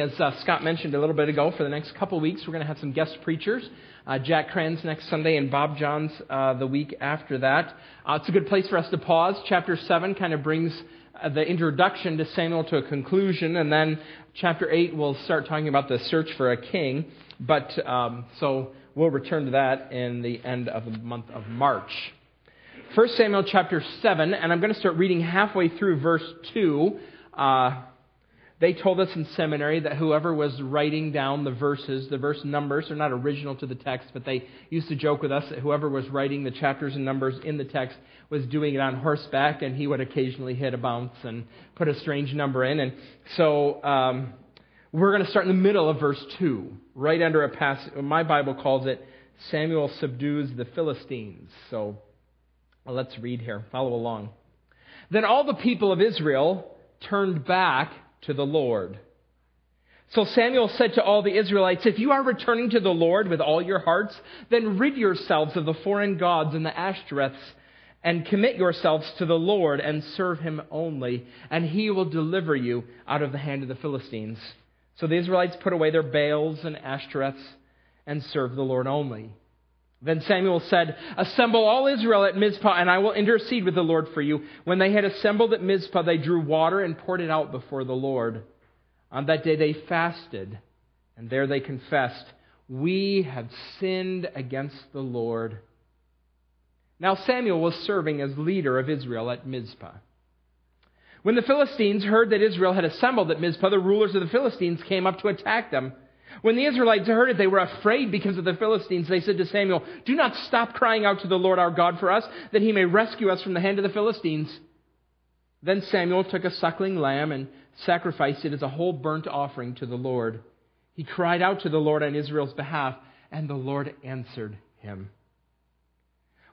As uh, Scott mentioned a little bit ago, for the next couple of weeks, we're going to have some guest preachers. Uh, Jack Kranz next Sunday and Bob Johns uh, the week after that. Uh, it's a good place for us to pause. Chapter 7 kind of brings uh, the introduction to Samuel to a conclusion, and then chapter 8 will start talking about the search for a king. But um, so we'll return to that in the end of the month of March. 1 Samuel chapter 7, and I'm going to start reading halfway through verse 2. Uh, they told us in seminary that whoever was writing down the verses, the verse numbers, are not original to the text, but they used to joke with us that whoever was writing the chapters and numbers in the text was doing it on horseback, and he would occasionally hit a bounce and put a strange number in. And so um, we're going to start in the middle of verse 2, right under a passage. My Bible calls it Samuel subdues the Philistines. So well, let's read here. Follow along. Then all the people of Israel turned back to the Lord. So Samuel said to all the Israelites, If you are returning to the Lord with all your hearts, then rid yourselves of the foreign gods and the Ashtoreths, and commit yourselves to the Lord and serve him only, and he will deliver you out of the hand of the Philistines. So the Israelites put away their Baals and Ashtoreths and served the Lord only. Then Samuel said, Assemble all Israel at Mizpah, and I will intercede with the Lord for you. When they had assembled at Mizpah, they drew water and poured it out before the Lord. On that day they fasted, and there they confessed, We have sinned against the Lord. Now Samuel was serving as leader of Israel at Mizpah. When the Philistines heard that Israel had assembled at Mizpah, the rulers of the Philistines came up to attack them. When the Israelites heard it, they were afraid because of the Philistines. They said to Samuel, Do not stop crying out to the Lord our God for us, that he may rescue us from the hand of the Philistines. Then Samuel took a suckling lamb and sacrificed it as a whole burnt offering to the Lord. He cried out to the Lord on Israel's behalf, and the Lord answered him.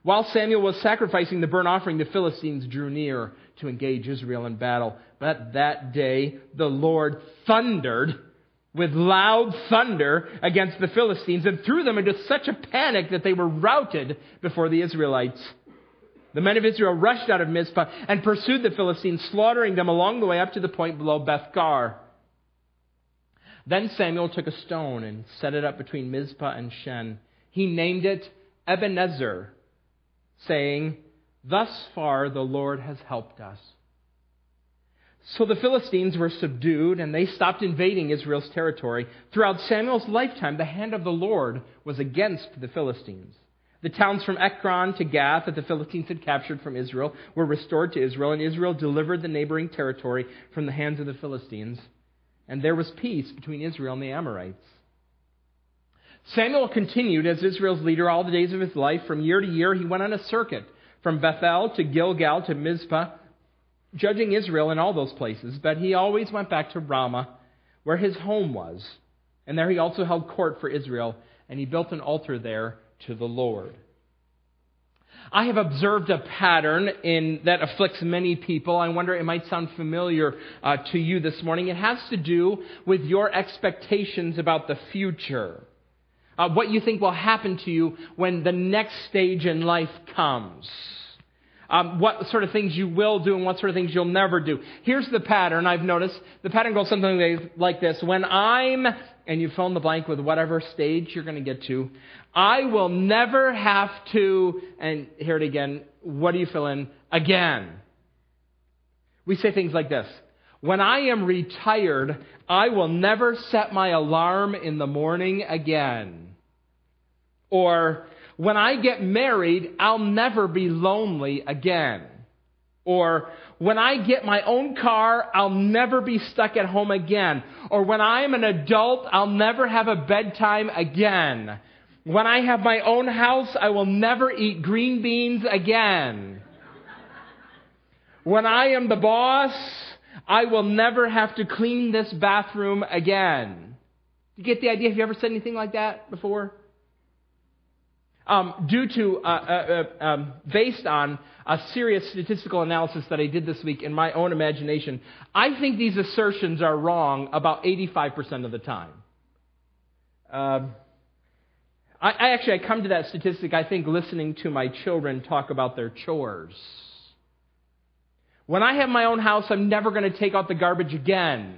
While Samuel was sacrificing the burnt offering, the Philistines drew near to engage Israel in battle. But that day the Lord thundered with loud thunder against the Philistines and threw them into such a panic that they were routed before the Israelites. The men of Israel rushed out of Mizpah and pursued the Philistines, slaughtering them along the way up to the point below Bethkar. Then Samuel took a stone and set it up between Mizpah and Shen. He named it Ebenezer, saying, Thus far the Lord has helped us. So the Philistines were subdued and they stopped invading Israel's territory. Throughout Samuel's lifetime, the hand of the Lord was against the Philistines. The towns from Ekron to Gath that the Philistines had captured from Israel were restored to Israel, and Israel delivered the neighboring territory from the hands of the Philistines. And there was peace between Israel and the Amorites. Samuel continued as Israel's leader all the days of his life. From year to year, he went on a circuit from Bethel to Gilgal to Mizpah judging Israel in all those places, but he always went back to Ramah, where his home was. And there he also held court for Israel, and he built an altar there to the Lord. I have observed a pattern in, that afflicts many people. I wonder it might sound familiar uh, to you this morning. It has to do with your expectations about the future. Uh, what you think will happen to you when the next stage in life comes um, what sort of things you will do and what sort of things you'll never do. Here's the pattern I've noticed. The pattern goes something like this. When I'm, and you fill in the blank with whatever stage you're going to get to, I will never have to, and hear it again, what do you fill in? Again. We say things like this. When I am retired, I will never set my alarm in the morning again. Or, when I get married, I'll never be lonely again. Or, when I get my own car, I'll never be stuck at home again. Or, when I'm an adult, I'll never have a bedtime again. When I have my own house, I will never eat green beans again. When I am the boss, I will never have to clean this bathroom again. You get the idea? Have you ever said anything like that before? Um, due to, uh, uh, uh, um, based on a serious statistical analysis that I did this week in my own imagination, I think these assertions are wrong about 85% of the time. Um, I, I actually I come to that statistic. I think listening to my children talk about their chores. When I have my own house, I'm never going to take out the garbage again.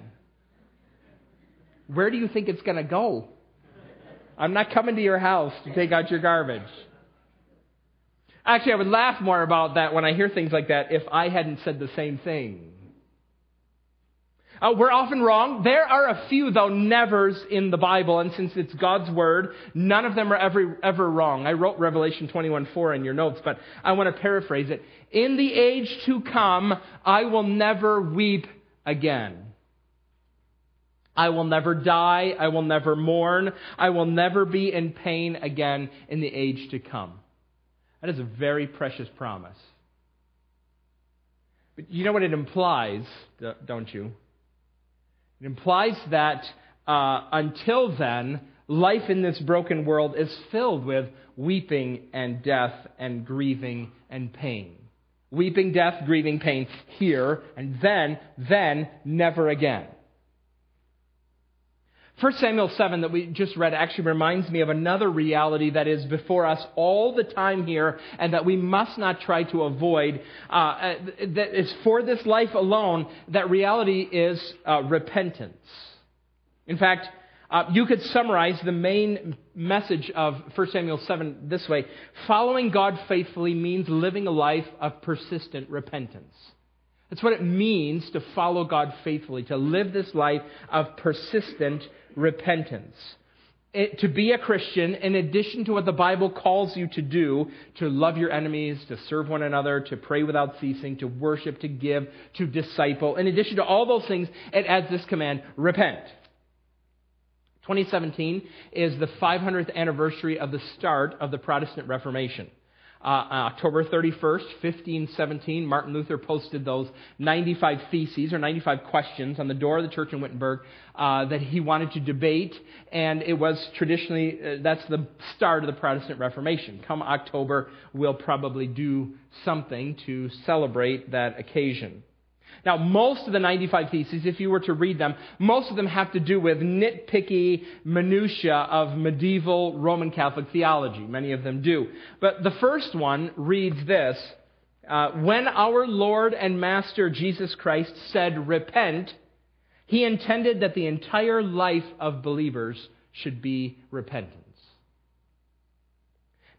where do you think it's going to go? I'm not coming to your house to take out your garbage. Actually, I would laugh more about that when I hear things like that if I hadn't said the same thing. Uh, we're often wrong. There are a few, though, nevers in the Bible, and since it's God's Word, none of them are ever, ever wrong. I wrote Revelation 21:4 in your notes, but I want to paraphrase it. In the age to come, I will never weep again. I will never die. I will never mourn. I will never be in pain again in the age to come. That is a very precious promise. But you know what it implies, don't you? It implies that uh, until then, life in this broken world is filled with weeping and death and grieving and pain. Weeping, death, grieving, pain here, and then, then, never again. 1 Samuel 7 that we just read actually reminds me of another reality that is before us all the time here and that we must not try to avoid. Uh, uh that is for this life alone, that reality is uh, repentance. In fact, uh, you could summarize the main message of 1 Samuel 7 this way Following God faithfully means living a life of persistent repentance. That's what it means to follow God faithfully, to live this life of persistent repentance. It, to be a Christian, in addition to what the Bible calls you to do, to love your enemies, to serve one another, to pray without ceasing, to worship, to give, to disciple, in addition to all those things, it adds this command repent. 2017 is the 500th anniversary of the start of the Protestant Reformation. Uh, October 31st, 1517, Martin Luther posted those 95 theses or 95 questions on the door of the church in Wittenberg uh, that he wanted to debate, and it was traditionally, uh, that's the start of the Protestant Reformation. Come October, we'll probably do something to celebrate that occasion. Now, most of the 95 Theses, if you were to read them, most of them have to do with nitpicky minutiae of medieval Roman Catholic theology. Many of them do. But the first one reads this uh, When our Lord and Master Jesus Christ said, Repent, he intended that the entire life of believers should be repentance.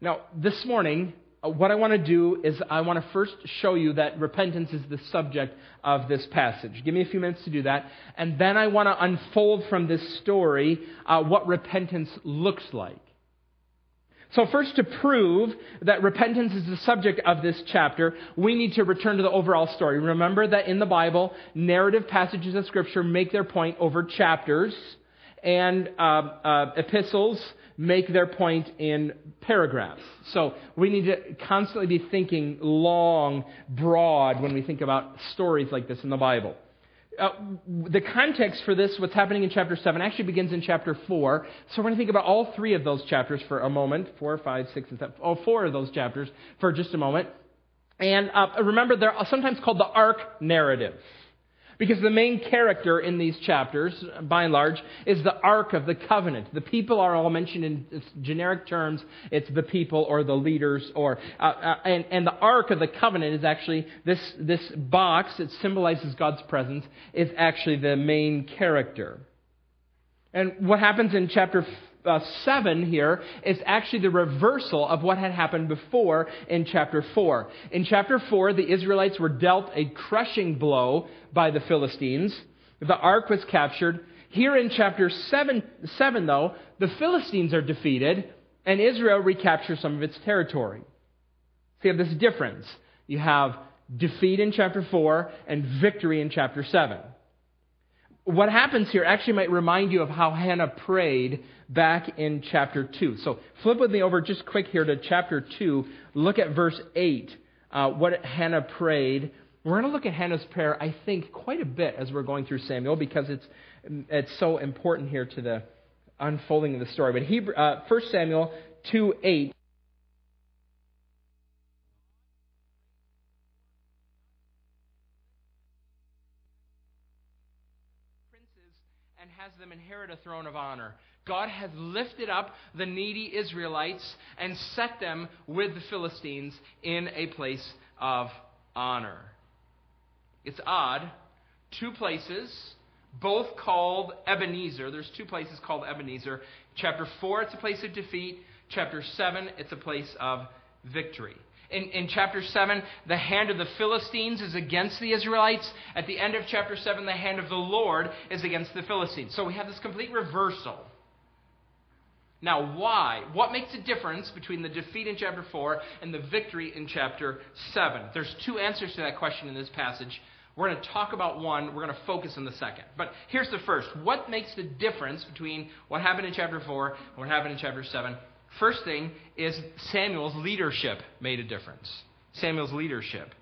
Now, this morning, what I want to do is I want to first show you that repentance is the subject of this passage. Give me a few minutes to do that. And then I want to unfold from this story uh, what repentance looks like. So, first, to prove that repentance is the subject of this chapter, we need to return to the overall story. Remember that in the Bible, narrative passages of Scripture make their point over chapters, and uh, uh, epistles make their point in paragraphs. So we need to constantly be thinking long, broad when we think about stories like this in the Bible. Uh, the context for this, what's happening in chapter 7, actually begins in chapter 4. So we're going to think about all three of those chapters for a moment 4, 5, 6, and 7. Oh, four of those chapters for just a moment. And uh, remember, they're sometimes called the ark narrative. Because the main character in these chapters, by and large, is the Ark of the Covenant. The people are all mentioned in generic terms. It's the people or the leaders, or uh, uh, and, and the Ark of the Covenant is actually this this box. It symbolizes God's presence. Is actually the main character. And what happens in chapter uh, 7 here is actually the reversal of what had happened before in chapter 4. In chapter 4, the Israelites were dealt a crushing blow by the Philistines. The ark was captured. Here in chapter 7, 7 though, the Philistines are defeated and Israel recaptures some of its territory. So you have this difference. You have defeat in chapter 4 and victory in chapter 7 what happens here actually might remind you of how Hannah prayed back in chapter 2. So flip with me over just quick here to chapter 2. Look at verse 8, uh, what Hannah prayed. We're going to look at Hannah's prayer, I think, quite a bit as we're going through Samuel because it's, it's so important here to the unfolding of the story. But Hebrew, uh, 1 Samuel 2 8 a throne of honor. God has lifted up the needy Israelites and set them with the Philistines in a place of honor. It's odd. Two places both called Ebenezer. There's two places called Ebenezer. Chapter 4, it's a place of defeat. Chapter 7, it's a place of victory. In, in, chapter 7, the hand of the Philistines is against the Israelites. At the end of chapter 7, the hand of the Lord is against the Philistines. So we have this complete reversal. Now, why? What makes a difference between the defeat in chapter 4 and the victory in chapter 7? There's two answers to that question in this passage. We're going to talk about one, we're going to focus on the second. But here's the first. What makes the difference between what happened in chapter 4 and what happened in chapter 7? First thing is Samuel's leadership made a difference. Samuel's leadership.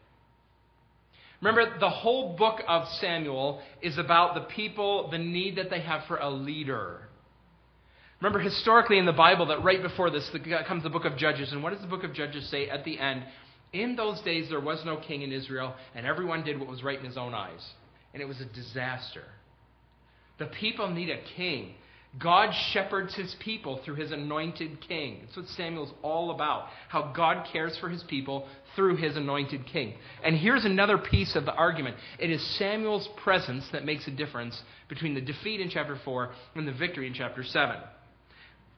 Remember, the whole book of Samuel is about the people, the need that they have for a leader. Remember, historically in the Bible, that right before this comes the book of Judges. And what does the book of Judges say at the end? In those days, there was no king in Israel, and everyone did what was right in his own eyes. And it was a disaster. The people need a king. God shepherds his people through his anointed king. That's what Samuel's all about. How God cares for his people through his anointed king. And here's another piece of the argument it is Samuel's presence that makes a difference between the defeat in chapter 4 and the victory in chapter 7.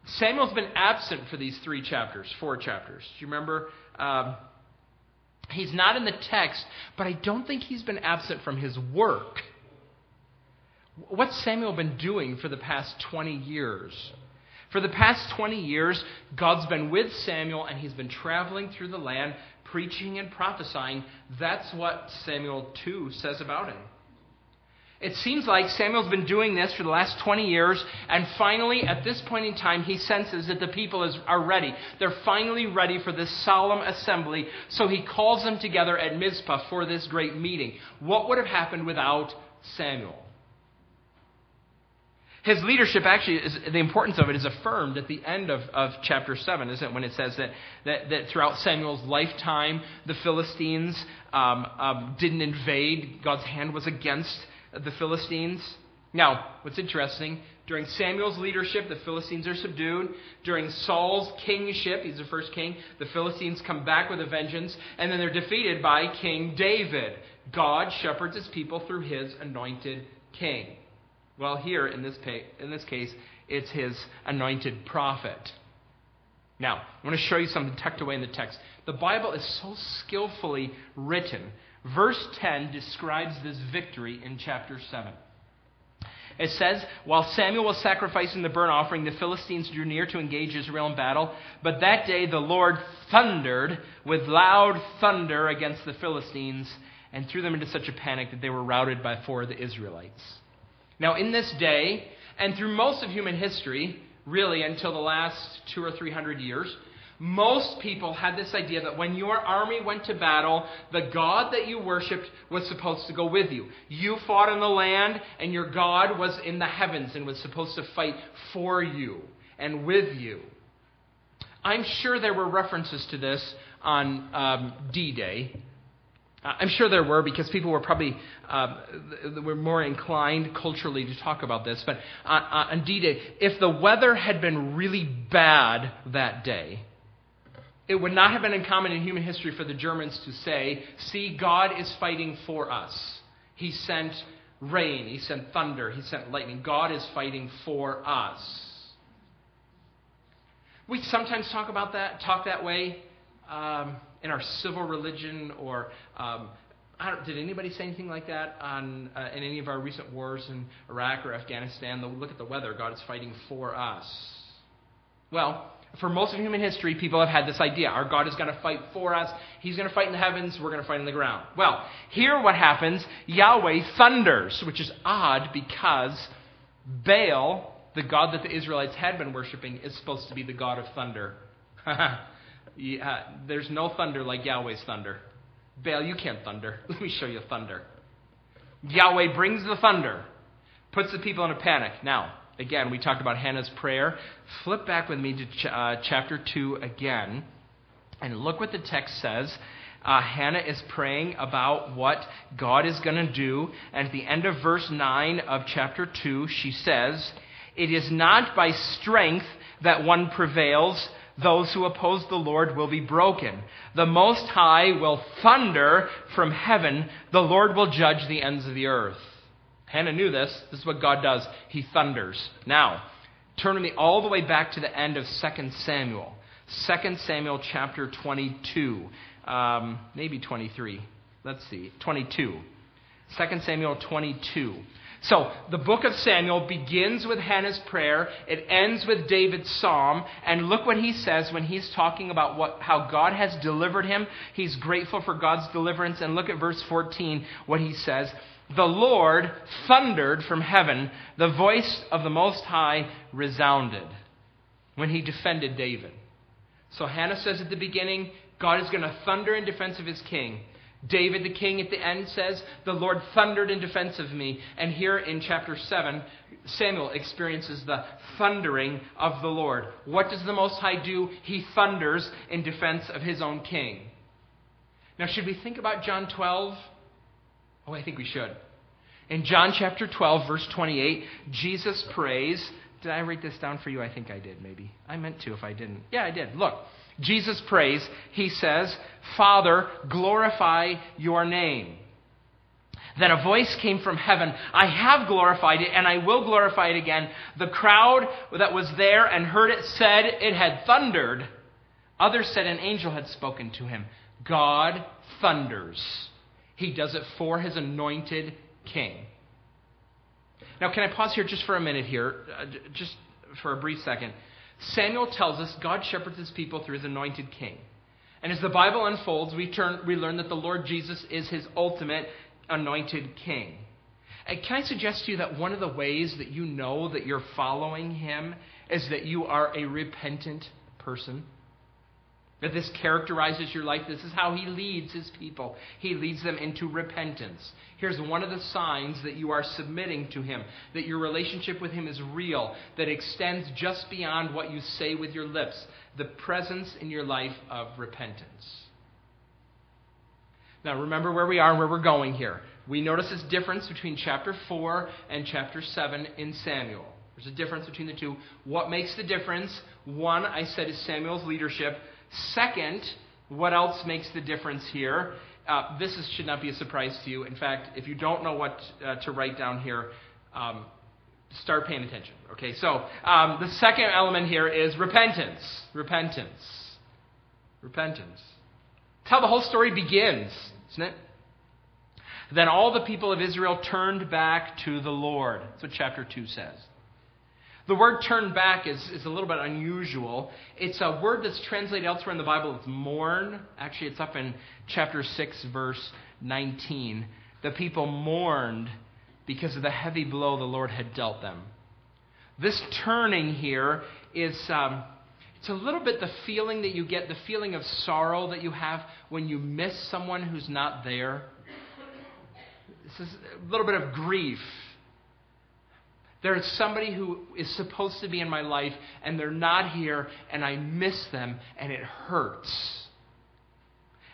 Samuel's been absent for these three chapters, four chapters. Do you remember? Um, he's not in the text, but I don't think he's been absent from his work. What's Samuel been doing for the past 20 years? For the past 20 years, God's been with Samuel and he's been traveling through the land, preaching and prophesying. That's what Samuel 2 says about him. It seems like Samuel's been doing this for the last 20 years, and finally, at this point in time, he senses that the people is, are ready. They're finally ready for this solemn assembly, so he calls them together at Mizpah for this great meeting. What would have happened without Samuel? His leadership actually is the importance of it is affirmed at the end of, of chapter 7, isn't it? When it says that, that, that throughout Samuel's lifetime, the Philistines um, um, didn't invade, God's hand was against the Philistines. Now, what's interesting, during Samuel's leadership, the Philistines are subdued. During Saul's kingship, he's the first king, the Philistines come back with a vengeance, and then they're defeated by King David. God shepherds his people through his anointed king. Well, here in this, in this case, it's his anointed prophet. Now, I want to show you something tucked away in the text. The Bible is so skillfully written Verse 10 describes this victory in chapter 7. It says, While Samuel was sacrificing the burnt offering, the Philistines drew near to engage Israel in battle. But that day the Lord thundered with loud thunder against the Philistines and threw them into such a panic that they were routed by four of the Israelites. Now, in this day, and through most of human history, really until the last two or three hundred years, most people had this idea that when your army went to battle, the God that you worshiped was supposed to go with you. You fought in the land, and your God was in the heavens and was supposed to fight for you and with you. I'm sure there were references to this on um, D Day. Uh, I'm sure there were because people were probably uh, were more inclined culturally to talk about this. But on, on D Day, if the weather had been really bad that day, it would not have been uncommon in human history for the Germans to say, See, God is fighting for us. He sent rain, He sent thunder, He sent lightning. God is fighting for us. We sometimes talk about that, talk that way um, in our civil religion or. Um, did anybody say anything like that on, uh, in any of our recent wars in Iraq or Afghanistan? Look at the weather. God is fighting for us. Well, for most of human history, people have had this idea. Our God is going to fight for us. He's going to fight in the heavens. We're going to fight in the ground. Well, here what happens Yahweh thunders, which is odd because Baal, the God that the Israelites had been worshiping, is supposed to be the God of thunder. yeah, there's no thunder like Yahweh's thunder. Baal, you can't thunder. Let me show you thunder. Yahweh brings the thunder, puts the people in a panic. Now, Again, we talked about Hannah's prayer. Flip back with me to ch- uh, chapter 2 again and look what the text says. Uh, Hannah is praying about what God is going to do. And at the end of verse 9 of chapter 2, she says, It is not by strength that one prevails. Those who oppose the Lord will be broken. The Most High will thunder from heaven. The Lord will judge the ends of the earth. Hannah knew this. This is what God does. He thunders. Now, turn with me all the way back to the end of 2 Samuel. 2 Samuel chapter 22. Um, maybe 23. Let's see. 22. 2 Samuel 22. So, the book of Samuel begins with Hannah's prayer. It ends with David's psalm. And look what he says when he's talking about what, how God has delivered him. He's grateful for God's deliverance. And look at verse 14, what he says. The Lord thundered from heaven. The voice of the Most High resounded when he defended David. So Hannah says at the beginning, God is going to thunder in defense of his king. David the king at the end says, The Lord thundered in defense of me. And here in chapter 7, Samuel experiences the thundering of the Lord. What does the Most High do? He thunders in defense of his own king. Now, should we think about John 12? Oh, I think we should. In John chapter 12, verse 28, Jesus prays. Did I write this down for you? I think I did, maybe. I meant to if I didn't. Yeah, I did. Look. Jesus prays, he says, Father, glorify your name. Then a voice came from heaven I have glorified it, and I will glorify it again. The crowd that was there and heard it said it had thundered. Others said an angel had spoken to him. God thunders. He does it for his anointed king. Now, can I pause here just for a minute here, uh, just for a brief second? Samuel tells us God shepherds his people through his anointed king. And as the Bible unfolds, we, turn, we learn that the Lord Jesus is his ultimate anointed king. And can I suggest to you that one of the ways that you know that you're following him is that you are a repentant person? That this characterizes your life. This is how he leads his people. He leads them into repentance. Here's one of the signs that you are submitting to him, that your relationship with him is real, that extends just beyond what you say with your lips, the presence in your life of repentance. Now, remember where we are and where we're going here. We notice this difference between chapter 4 and chapter 7 in Samuel. There's a difference between the two. What makes the difference? One, I said, is Samuel's leadership. Second, what else makes the difference here? Uh, this is, should not be a surprise to you. In fact, if you don't know what uh, to write down here, um, start paying attention. Okay, so um, the second element here is repentance. Repentance. Repentance. It's how the whole story begins, isn't it? Then all the people of Israel turned back to the Lord. That's what chapter 2 says. The word turn back is, is a little bit unusual. It's a word that's translated elsewhere in the Bible. It's mourn. Actually, it's up in chapter 6, verse 19. The people mourned because of the heavy blow the Lord had dealt them. This turning here is. Um, it's a little bit the feeling that you get, the feeling of sorrow that you have when you miss someone who's not there. This is a little bit of grief there is somebody who is supposed to be in my life and they're not here and I miss them and it hurts.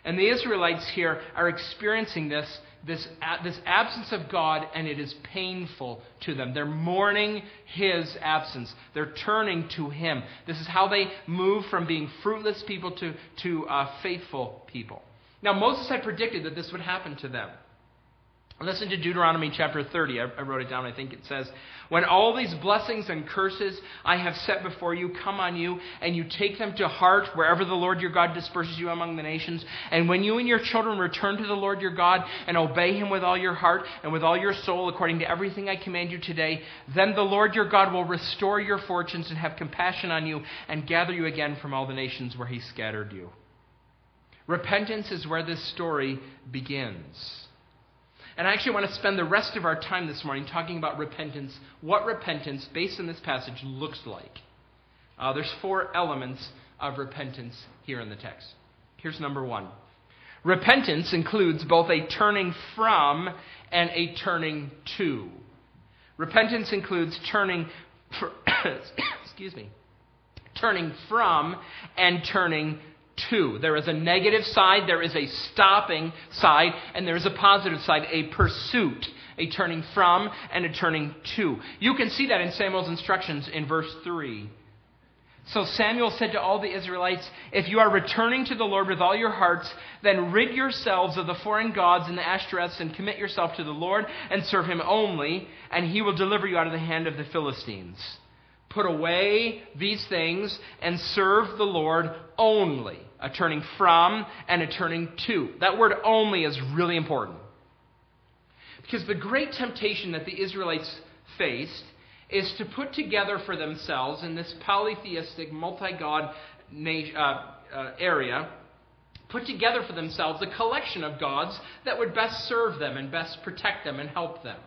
And the Israelites here are experiencing this, this, this absence of God and it is painful to them. They're mourning His absence. They're turning to Him. This is how they move from being fruitless people to, to uh, faithful people. Now, Moses had predicted that this would happen to them. Listen to Deuteronomy chapter 30. I, wrote it down. I think it says, When all these blessings and curses I have set before you come on you, and you take them to heart wherever the Lord your God disperses you among the nations, and when you and your children return to the Lord your God and obey him with all your heart and with all your soul, according to everything I command you today, then the Lord your God will restore your fortunes and have compassion on you and gather you again from all the nations where he scattered you. Repentance is where this story begins. And I actually want to spend the rest of our time this morning talking about repentance, what repentance, based on this passage, looks like. Uh, there's four elements of repentance here in the text. Here's number one repentance includes both a turning from and a turning to. Repentance includes turning, for, excuse me, turning from and turning to. There is a negative side, there is a stopping side, and there is a positive side, a pursuit, a turning from and a turning to. You can see that in Samuel's instructions in verse 3. So Samuel said to all the Israelites, If you are returning to the Lord with all your hearts, then rid yourselves of the foreign gods and the Ashtoreths and commit yourself to the Lord and serve him only, and he will deliver you out of the hand of the Philistines. Put away these things and serve the Lord only. A turning from and a turning to. That word only is really important. Because the great temptation that the Israelites faced is to put together for themselves in this polytheistic, multi god uh, uh, area, put together for themselves a collection of gods that would best serve them and best protect them and help them.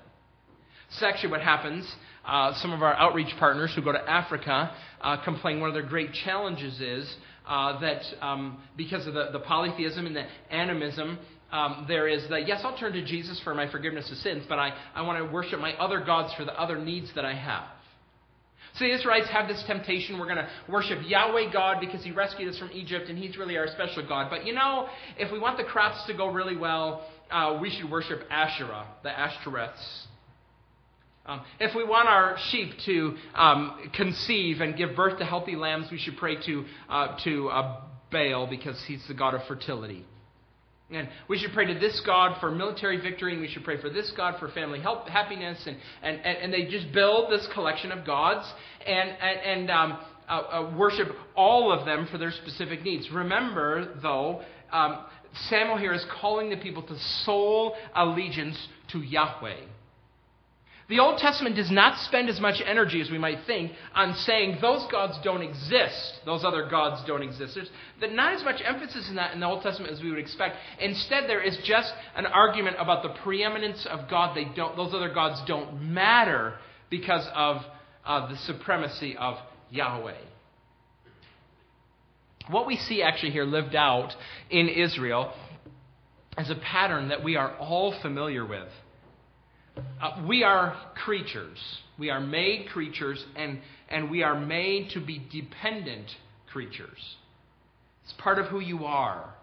It's actually what happens. Uh, some of our outreach partners who go to Africa uh, complain one of their great challenges is uh, that um, because of the, the polytheism and the animism, um, there is the yes, I'll turn to Jesus for my forgiveness of sins, but I, I want to worship my other gods for the other needs that I have. So the Israelites have this temptation. We're going to worship Yahweh God because He rescued us from Egypt and He's really our special God. But you know, if we want the crops to go really well, uh, we should worship Asherah, the Ashtoreths. Um, if we want our sheep to um, conceive and give birth to healthy lambs, we should pray to, uh, to uh, Baal because he's the god of fertility. And we should pray to this God for military victory, and we should pray for this God for family help, happiness. And, and, and, they just build this collection of gods and, and, and um, uh, uh, worship all of them for their specific needs. Remember, though, um, Samuel here is calling the people to sole allegiance to Yahweh. The Old Testament does not spend as much energy as we might think on saying those gods don't exist, those other gods don't exist. There's not as much emphasis in that in the Old Testament as we would expect. Instead, there is just an argument about the preeminence of God. They don't, those other gods don't matter because of uh, the supremacy of Yahweh. What we see actually here lived out in Israel is a pattern that we are all familiar with. Uh, we are creatures. We are made creatures, and, and we are made to be dependent creatures. It's part of who you are.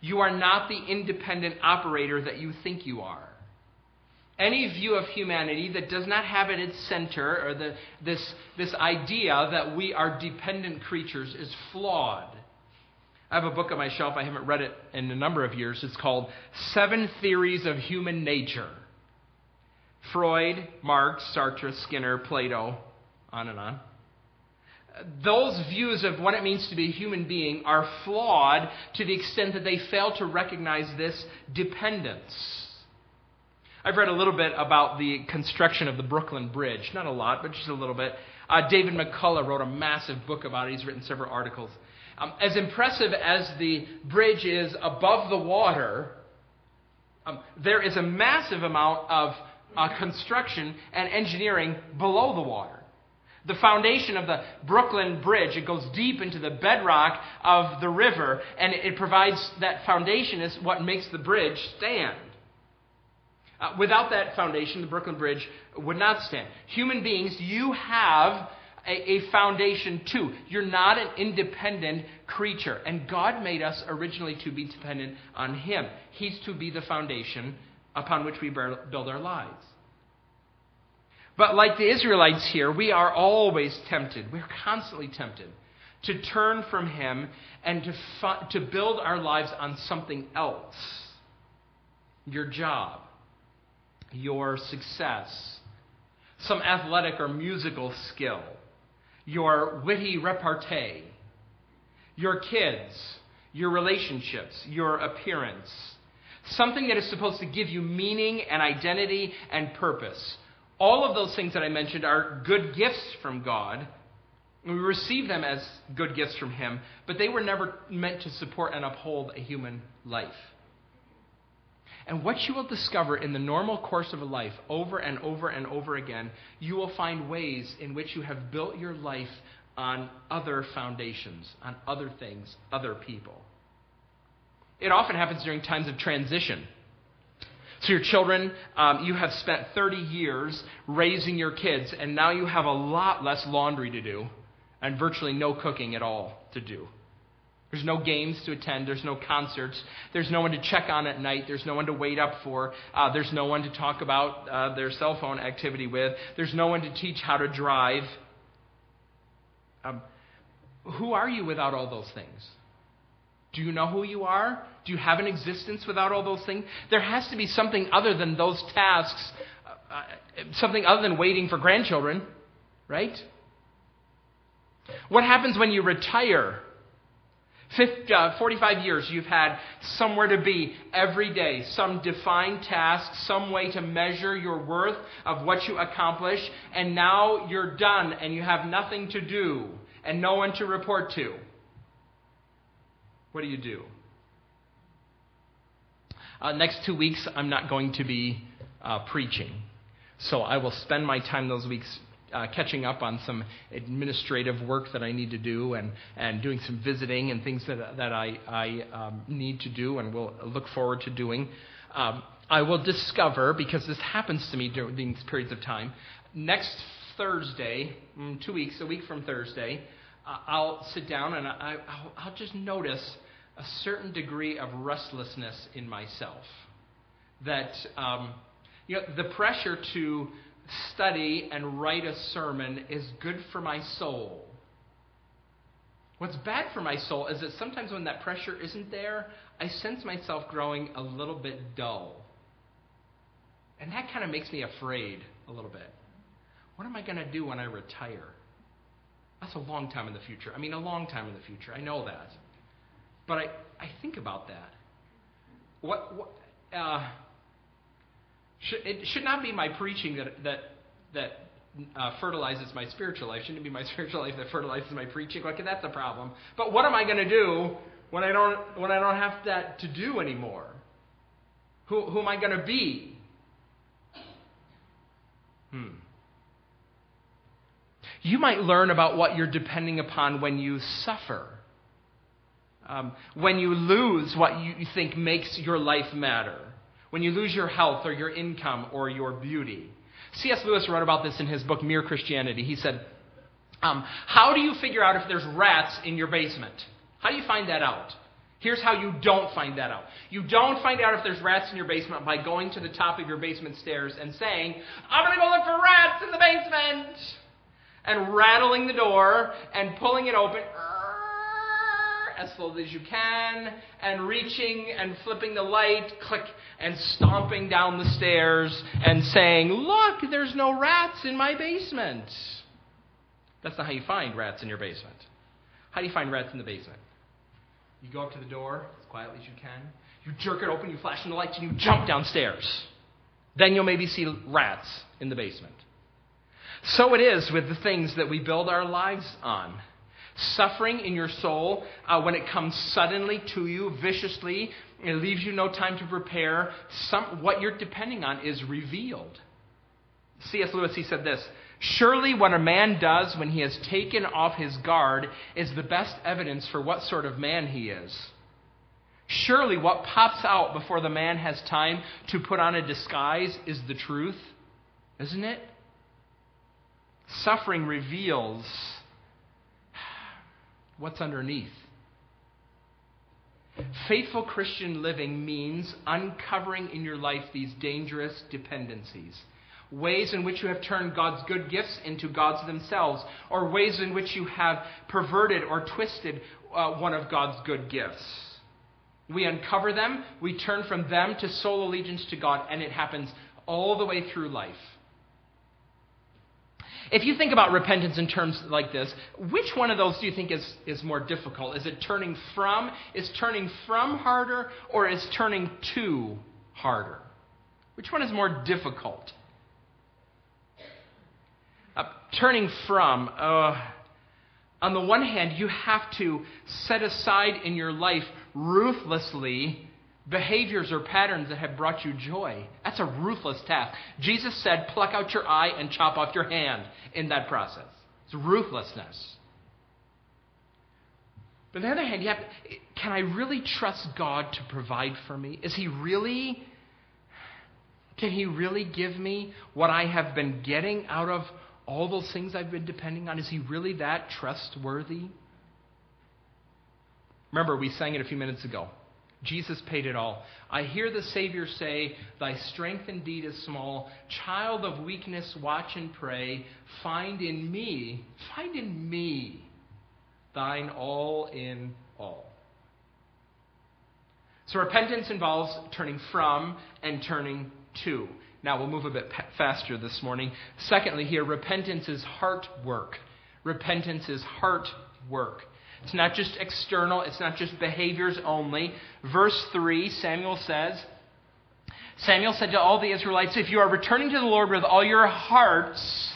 You are not the independent operator that you think you are. Any view of humanity that does not have at its center or the, this, this idea that we are dependent creatures is flawed. I have a book on my shelf. I haven't read it in a number of years. It's called Seven Theories of Human Nature. Freud, Marx, Sartre, Skinner, Plato, on and on. Those views of what it means to be a human being are flawed to the extent that they fail to recognize this dependence. I've read a little bit about the construction of the Brooklyn Bridge. Not a lot, but just a little bit. Uh, David McCullough wrote a massive book about it. He's written several articles. Um, as impressive as the bridge is above the water, um, there is a massive amount of uh, construction and engineering below the water. The foundation of the Brooklyn Bridge, it goes deep into the bedrock of the river, and it provides that foundation is what makes the bridge stand. Uh, without that foundation, the Brooklyn Bridge would not stand. Human beings, you have a, a, foundation too. You're not an independent creature. And God made us originally to be dependent on Him. He's to be the foundation upon which we build our lives. But like the Israelites here, we are always tempted. We're constantly tempted to turn from Him and to, fu- to build our lives on something else your job, your success, some athletic or musical skill, your witty repartee, your kids, your relationships, your appearance Something that is supposed to give you meaning and identity and purpose. All of those things that I mentioned are good gifts from God. We receive them as good gifts from Him, but they were never meant to support and uphold a human life. And what you will discover in the normal course of a life, over and over and over again, you will find ways in which you have built your life on other foundations, on other things, other people. It often happens during times of transition. So, your children, um, you have spent 30 years raising your kids, and now you have a lot less laundry to do and virtually no cooking at all to do. There's no games to attend. There's no concerts. There's no one to check on at night. There's no one to wait up for. Uh, there's no one to talk about uh, their cell phone activity with. There's no one to teach how to drive. Um, Who are you without all those things? Do you know who you are? Do you have an existence without all those things? There has to be something other than those tasks, uh, uh something other than waiting for grandchildren, right? What happens when you retire? 50, uh, 45 years, you've had somewhere to be every day, some defined task, some way to measure your worth of what you accomplish, and now you're done and you have nothing to do and no one to report to. What do you do? Uh, next two weeks, I'm not going to be uh, preaching. So I will spend my time those weeks uh, catching up on some administrative work that I need to do and, and doing some visiting and things that, that I, I um, need to do and will look forward to doing. Um, I will discover, because this happens to me during these periods of time, next Thursday, mm, two weeks, a week from Thursday, uh, I'll sit down and I, I'll, I'll just notice a certain degree of restlessness in myself. That, um, you know, the pressure to study and write a sermon is good for my soul. What's bad for my soul is that sometimes when that pressure isn't there, I sense myself growing a little bit dull. And that kind of makes me afraid a little bit. What am I going to do when I retire? That's a long time in the future. I mean, a long time in the future. I know that. But I, I think about that. What, what uh, should, it should not be my preaching that, that, that uh, fertilizes my spiritual life. Shouldn't it be my spiritual life that fertilizes my preaching? Like that's a problem. But what am I going to do when I don't when I don't have that to do anymore? Who who am I going to be? Hmm. You might learn about what you're depending upon when you suffer. Um, when you lose what you think makes your life matter when you lose your health or your income or your beauty. C.S. Lewis wrote about this in his book, Mere Christianity. He said, um, How do you figure out if there's rats in your basement? How do you find that out? Here's how you don't find that out. You don't find out if there's rats in your basement by going to the top of your basement stairs and saying, I'm going to go look for rats in the basement! And rattling the door and pulling it open as slowly as you can, and reaching and flipping the light, click, and stomping down the stairs and saying, Look, there's no rats in my basement. That's not how you find rats in your basement. How do you find rats in the basement? You go up to the door as quietly as you can. You jerk it open, you flash on the lights, and you jump downstairs. Then you'll maybe see rats in the basement. So it is with the things that we build our lives on. Suffering in your soul, uh, when it comes suddenly to you, viciously, it leaves you no time to prepare. Some, what you're depending on is revealed. C.S. Lewis, he said this Surely what a man does when he has taken off his guard is the best evidence for what sort of man he is. Surely what pops out before the man has time to put on a disguise is the truth, isn't it? Suffering reveals what's underneath. Faithful Christian living means uncovering in your life these dangerous dependencies. Ways in which you have turned God's good gifts into gods themselves, or ways in which you have perverted or twisted uh, one of God's good gifts. We uncover them, we turn from them to sole allegiance to God, and it happens all the way through life. If you think about repentance in terms like this, which one of those do you think is, is more difficult? Is it turning from, is turning from harder, or is turning to harder? Which one is more difficult? Uh, turning from, uh, on the one hand, you have to set aside in your life ruthlessly behaviors or patterns that have brought you joy. That's a ruthless task. Jesus said, pluck out your eye and chop off your hand in that process. It's ruthlessness. But on the other hand, you have can I really trust God to provide for me? Is He really, can He really give me what I have been getting out of all those things I've been depending on? Is He really that trustworthy? Remember, we sang it a few minutes ago. Jesus paid it all. I hear the Savior say, Thy strength indeed is small. Child of weakness, watch and pray. Find in me, find in me thine all in all. So repentance involves turning from and turning to. Now we'll move a bit faster this morning. Secondly, here, repentance is heart work. Repentance is heart work. It's not just external, it's not just behaviors only. Verse 3, Samuel says, Samuel said to all the Israelites, If you are returning to the Lord with all your hearts,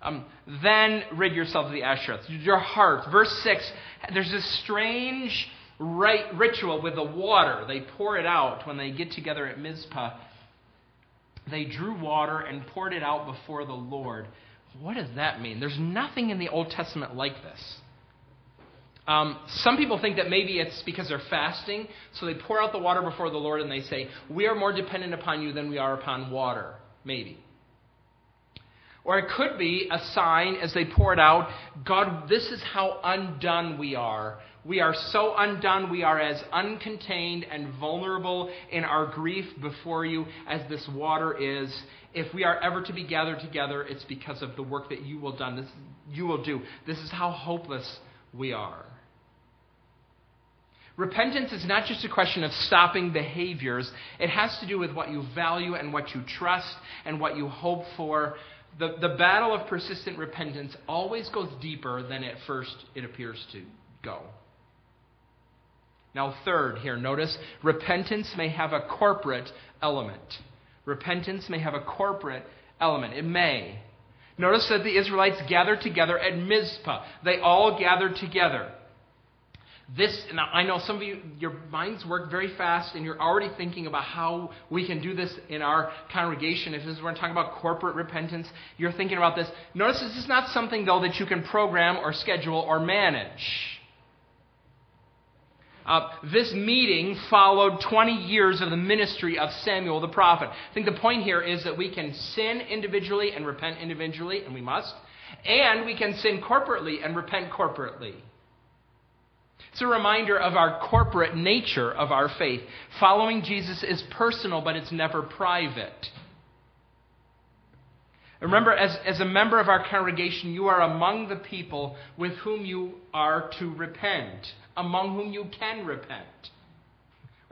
um, then rid yourself of the Ashtoreth. Your heart. Verse 6, there's this strange rite, ritual with the water. They pour it out when they get together at Mizpah. They drew water and poured it out before the Lord. What does that mean? There's nothing in the Old Testament like this. Um, some people think that maybe it's because they're fasting, so they pour out the water before the Lord and they say, We are more dependent upon you than we are upon water. Maybe. Or it could be a sign as they pour it out God, this is how undone we are. We are so undone. We are as uncontained and vulnerable in our grief before you as this water is. If we are ever to be gathered together, it's because of the work that you will done. This, you will do. This is how hopeless we are. Repentance is not just a question of stopping behaviors, it has to do with what you value and what you trust and what you hope for. The, the battle of persistent repentance always goes deeper than at first it appears to go. Now, third, here, notice repentance may have a corporate element. Repentance may have a corporate element. It may. Notice that the Israelites gathered together at Mizpah. They all gathered together. This, now I know some of you, your minds work very fast and you're already thinking about how we can do this in our congregation. If this is, we're talking about corporate repentance, you're thinking about this. Notice this is not something, though, that you can program or schedule or manage. Uh, this meeting followed 20 years of the ministry of Samuel the prophet. I think the point here is that we can sin individually and repent individually, and we must, and we can sin corporately and repent corporately. It's a reminder of our corporate nature of our faith. Following Jesus is personal, but it's never private. Remember, as, as a member of our congregation, you are among the people with whom you are to repent, among whom you can repent.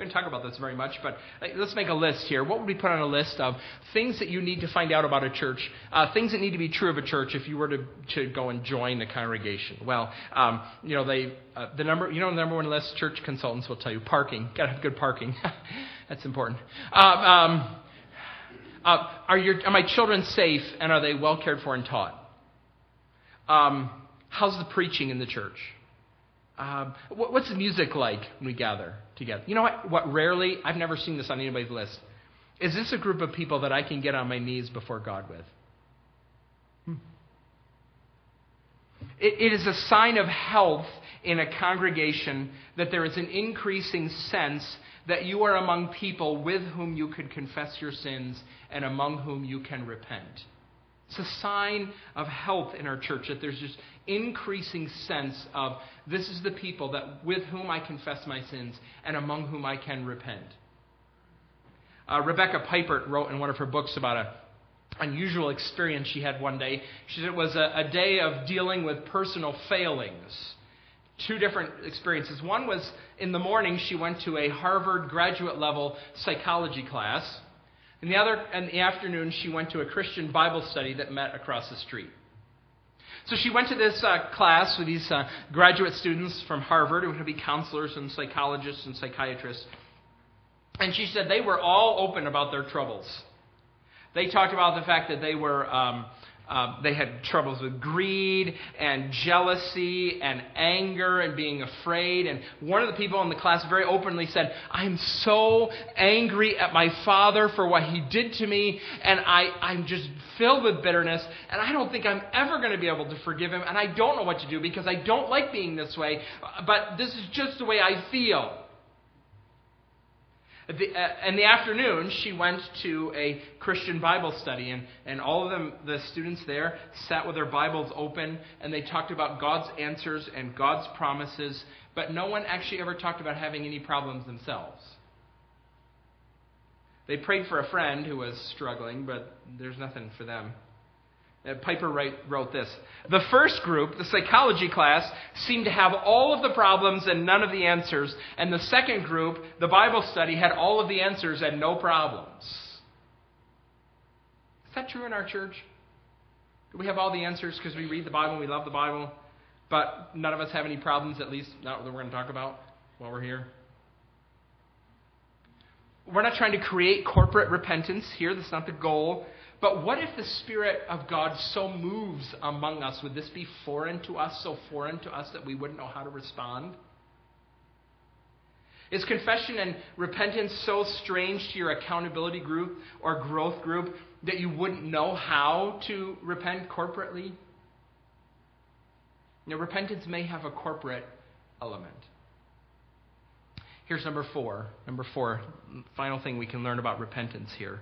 We didn't talk about this very much, but let's make a list here. What would we put on a list of things that you need to find out about a church, uh, things that need to be true of a church if you were to, to go and join the congregation? Well, um, you know, they uh, the number you know the number one list church consultants will tell you parking. Got to have good parking. That's important. Uh, um, uh, are, your, are my children safe and are they well cared for and taught? Um, how's the preaching in the church? Um, what, what's the music like when we gather together? You know what? What rarely, I've never seen this on anybody's list. Is this a group of people that I can get on my knees before God with? Hmm. It, it is a sign of health in a congregation that there is an increasing sense that you are among people with whom you could confess your sins and among whom you can repent. It's a sign of health in our church that there's just increasing sense of this is the people that with whom I confess my sins and among whom I can repent. Uh, Rebecca Pippert wrote in one of her books about a unusual experience she had one day. She said it was a, a day of dealing with personal failings two different experiences. One was in the morning, she went to a Harvard graduate level psychology class. In the other, in the afternoon, she went to a Christian Bible study that met across the street. So she went to this uh, class with these uh, graduate students from Harvard who were going to be counselors and psychologists and psychiatrists. And she said they were all open about their troubles. They talked about the fact that they were um, uh, they had troubles with greed and jealousy and anger and being afraid. And one of the people in the class very openly said, I'm so angry at my father for what he did to me, and I, I'm just filled with bitterness, and I don't think I'm ever going to be able to forgive him, and I don't know what to do because I don't like being this way, but this is just the way I feel. The, uh, in the afternoon, she went to a Christian Bible study, and, and all of them, the students there, sat with their Bibles open, and they talked about God's answers and God's promises, but no one actually ever talked about having any problems themselves. They prayed for a friend who was struggling, but there's nothing for them. Uh, Pippert wrote this The first group, the psychology class, seemed to have all of the problems and none of the answers. And the second group, the Bible study, had all of the answers and no problems. Is that true in our church? Do we have all the answers because we read the Bible and we love the Bible, but none of us have any problems, at least not that we're going to talk about while we're here? We're not trying to create corporate repentance here. That's not the goal. But what if the Spirit of God so moves among us? Would this be foreign to us, so foreign to us that we wouldn't know how to respond? Is confession and repentance so strange to your accountability group or growth group that you wouldn't know how to repent corporately? Now, repentance may have a corporate element. Here's number four. Number four, final thing we can learn about repentance here.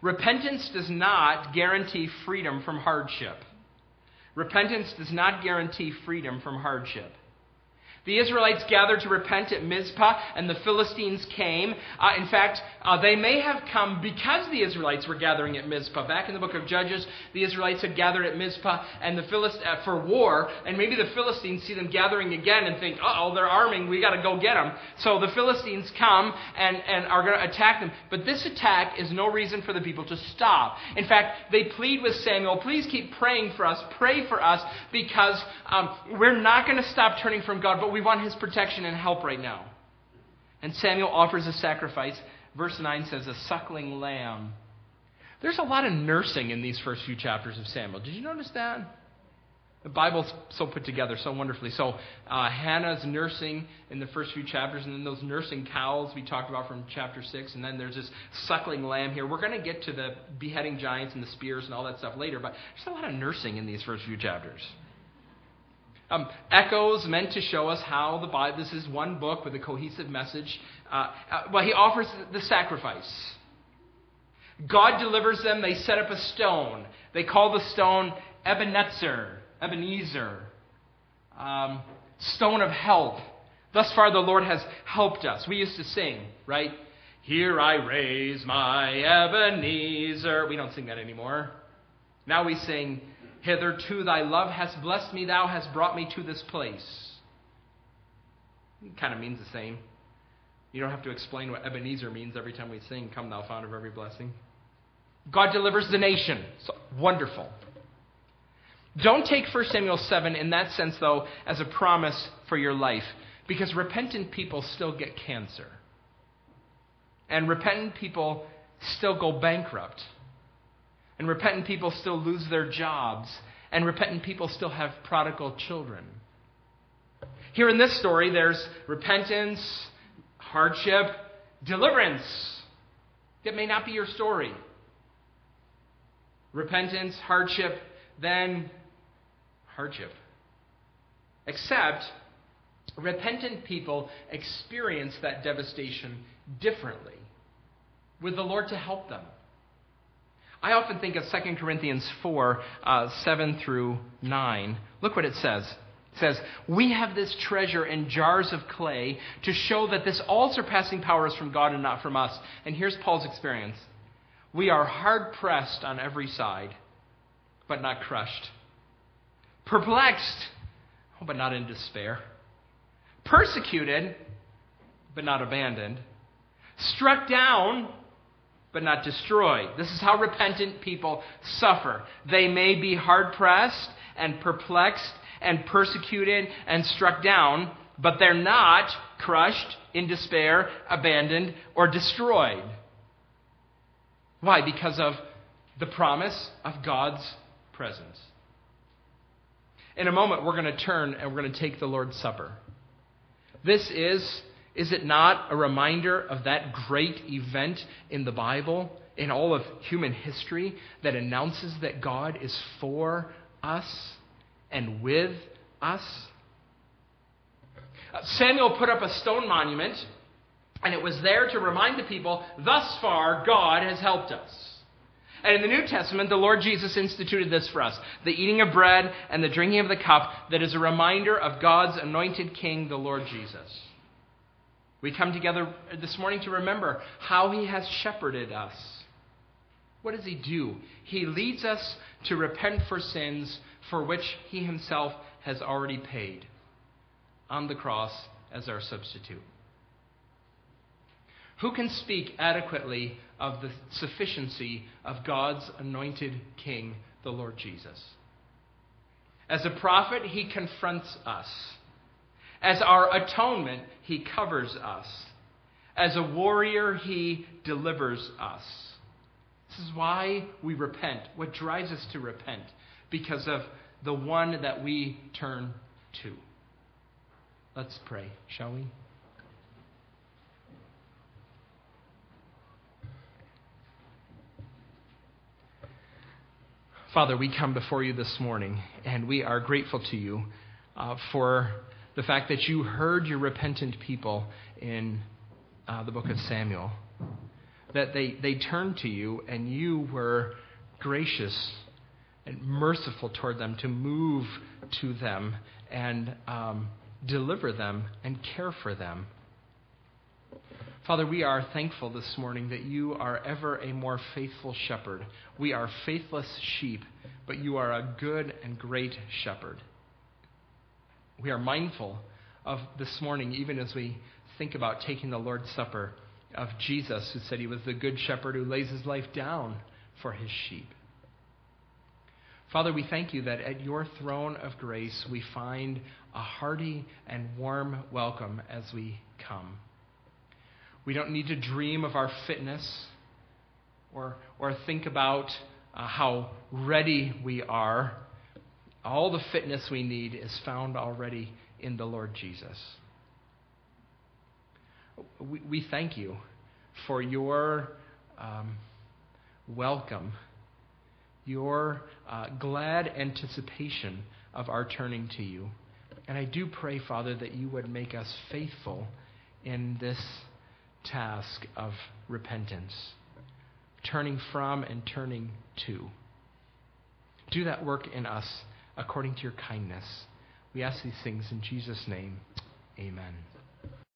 Repentance does not guarantee freedom from hardship. Repentance does not guarantee freedom from hardship. The Israelites gathered to repent at Mizpah, and the Philistines came. Uh, in fact, uh, they may have come because the Israelites were gathering at Mizpah. Back in the book of Judges, the Israelites had gathered at Mizpah and the Philist- uh, for war, and maybe the Philistines see them gathering again and think, oh, they're arming, we got to go get them. So the Philistines come and, and are going to attack them. But this attack is no reason for the people to stop. In fact, they plead with Samuel, please keep praying for us, pray for us, because um, we're not going to stop turning from God, but we we want his protection and help right now. And Samuel offers a sacrifice. Verse 9 says, a suckling lamb. There's a lot of nursing in these first few chapters of Samuel. Did you notice that? The Bible's so put together so wonderfully. So uh, Hannah's nursing in the first few chapters, and then those nursing cows we talked about from chapter 6, and then there's this suckling lamb here. We're going to get to the beheading giants and the spears and all that stuff later, but there's a lot of nursing in these first few chapters. Um, echoes meant to show us how the Bible, this is one book with a cohesive message. Uh, uh, well, he offers the sacrifice. God delivers them. They set up a stone. They call the stone Ebenezer, Ebenezer, um, stone of help. Thus far, the Lord has helped us. We used to sing, right? Here I raise my Ebenezer. We don't sing that anymore. Now we sing, Hitherto thy love has blessed me, thou hast brought me to this place. It kind of means the same. You don't have to explain what Ebenezer means every time we sing, Come, thou fount of every blessing. God delivers the nation. So, wonderful. Don't take 1 Samuel 7 in that sense, though, as a promise for your life, because repentant people still get cancer. And repentant people still go bankrupt. And repentant people still lose their jobs. And repentant people still have prodigal children. Here in this story, there's repentance, hardship, deliverance. That may not be your story. Repentance, hardship, then hardship. Except, repentant people experience that devastation differently with the Lord to help them. I often think of 2 Corinthians 4 uh, 7 through 9. Look what it says. It says, We have this treasure in jars of clay to show that this all surpassing power is from God and not from us. And here's Paul's experience We are hard pressed on every side, but not crushed. Perplexed, but not in despair. Persecuted, but not abandoned. Struck down, but not destroyed. This is how repentant people suffer. They may be hard pressed and perplexed and persecuted and struck down, but they're not crushed in despair, abandoned, or destroyed. Why? Because of the promise of God's presence. In a moment, we're going to turn and we're going to take the Lord's Supper. This is is it not a reminder of that great event in the Bible, in all of human history, that announces that God is for us and with us? Uh, Samuel put up a stone monument, and it was there to remind the people, thus far, God has helped us. And in the New Testament, the Lord Jesus instituted this for us the eating of bread and the drinking of the cup that is a reminder of God's anointed King, the Lord Jesus. We come together this morning to remember how He has shepherded us. What does he do? He leads us to repent for sins for which he himself has already paid on the cross as our substitute. Who can speak adequately of the sufficiency of God's anointed King, the Lord Jesus? As a prophet, he confronts us. As our atonement, he covers us. As a warrior, he delivers us. This is why we repent. What drives us to repent? Because of the one that we turn to. Let's pray, shall we? Father, we come before you this morning, and we are grateful to you uh, for the fact that you heard your repentant people in uh, the book of Samuel. That they, they turned to you, and you were gracious and merciful toward them to move to them and um, deliver them and care for them. Father, we are thankful this morning that you are ever a more faithful shepherd. We are faithless sheep, but you are a good and great shepherd. We are mindful of this morning, even as we think about taking the Lord's Supper, of Jesus, who said he was the good shepherd who lays his life down for his sheep. Father, we thank you that at your throne of grace we find a hearty and warm welcome as we come. We don't need to dream of our fitness or, or think about uh, how ready we are. All the fitness we need is found already in the Lord Jesus. We, we thank you for your um, welcome, your uh, glad anticipation of our turning to you. And I do pray, Father, that you would make us faithful in this task of repentance, turning from and turning to. Do that work in us according to your kindness. We ask these things in Jesus' name. Amen.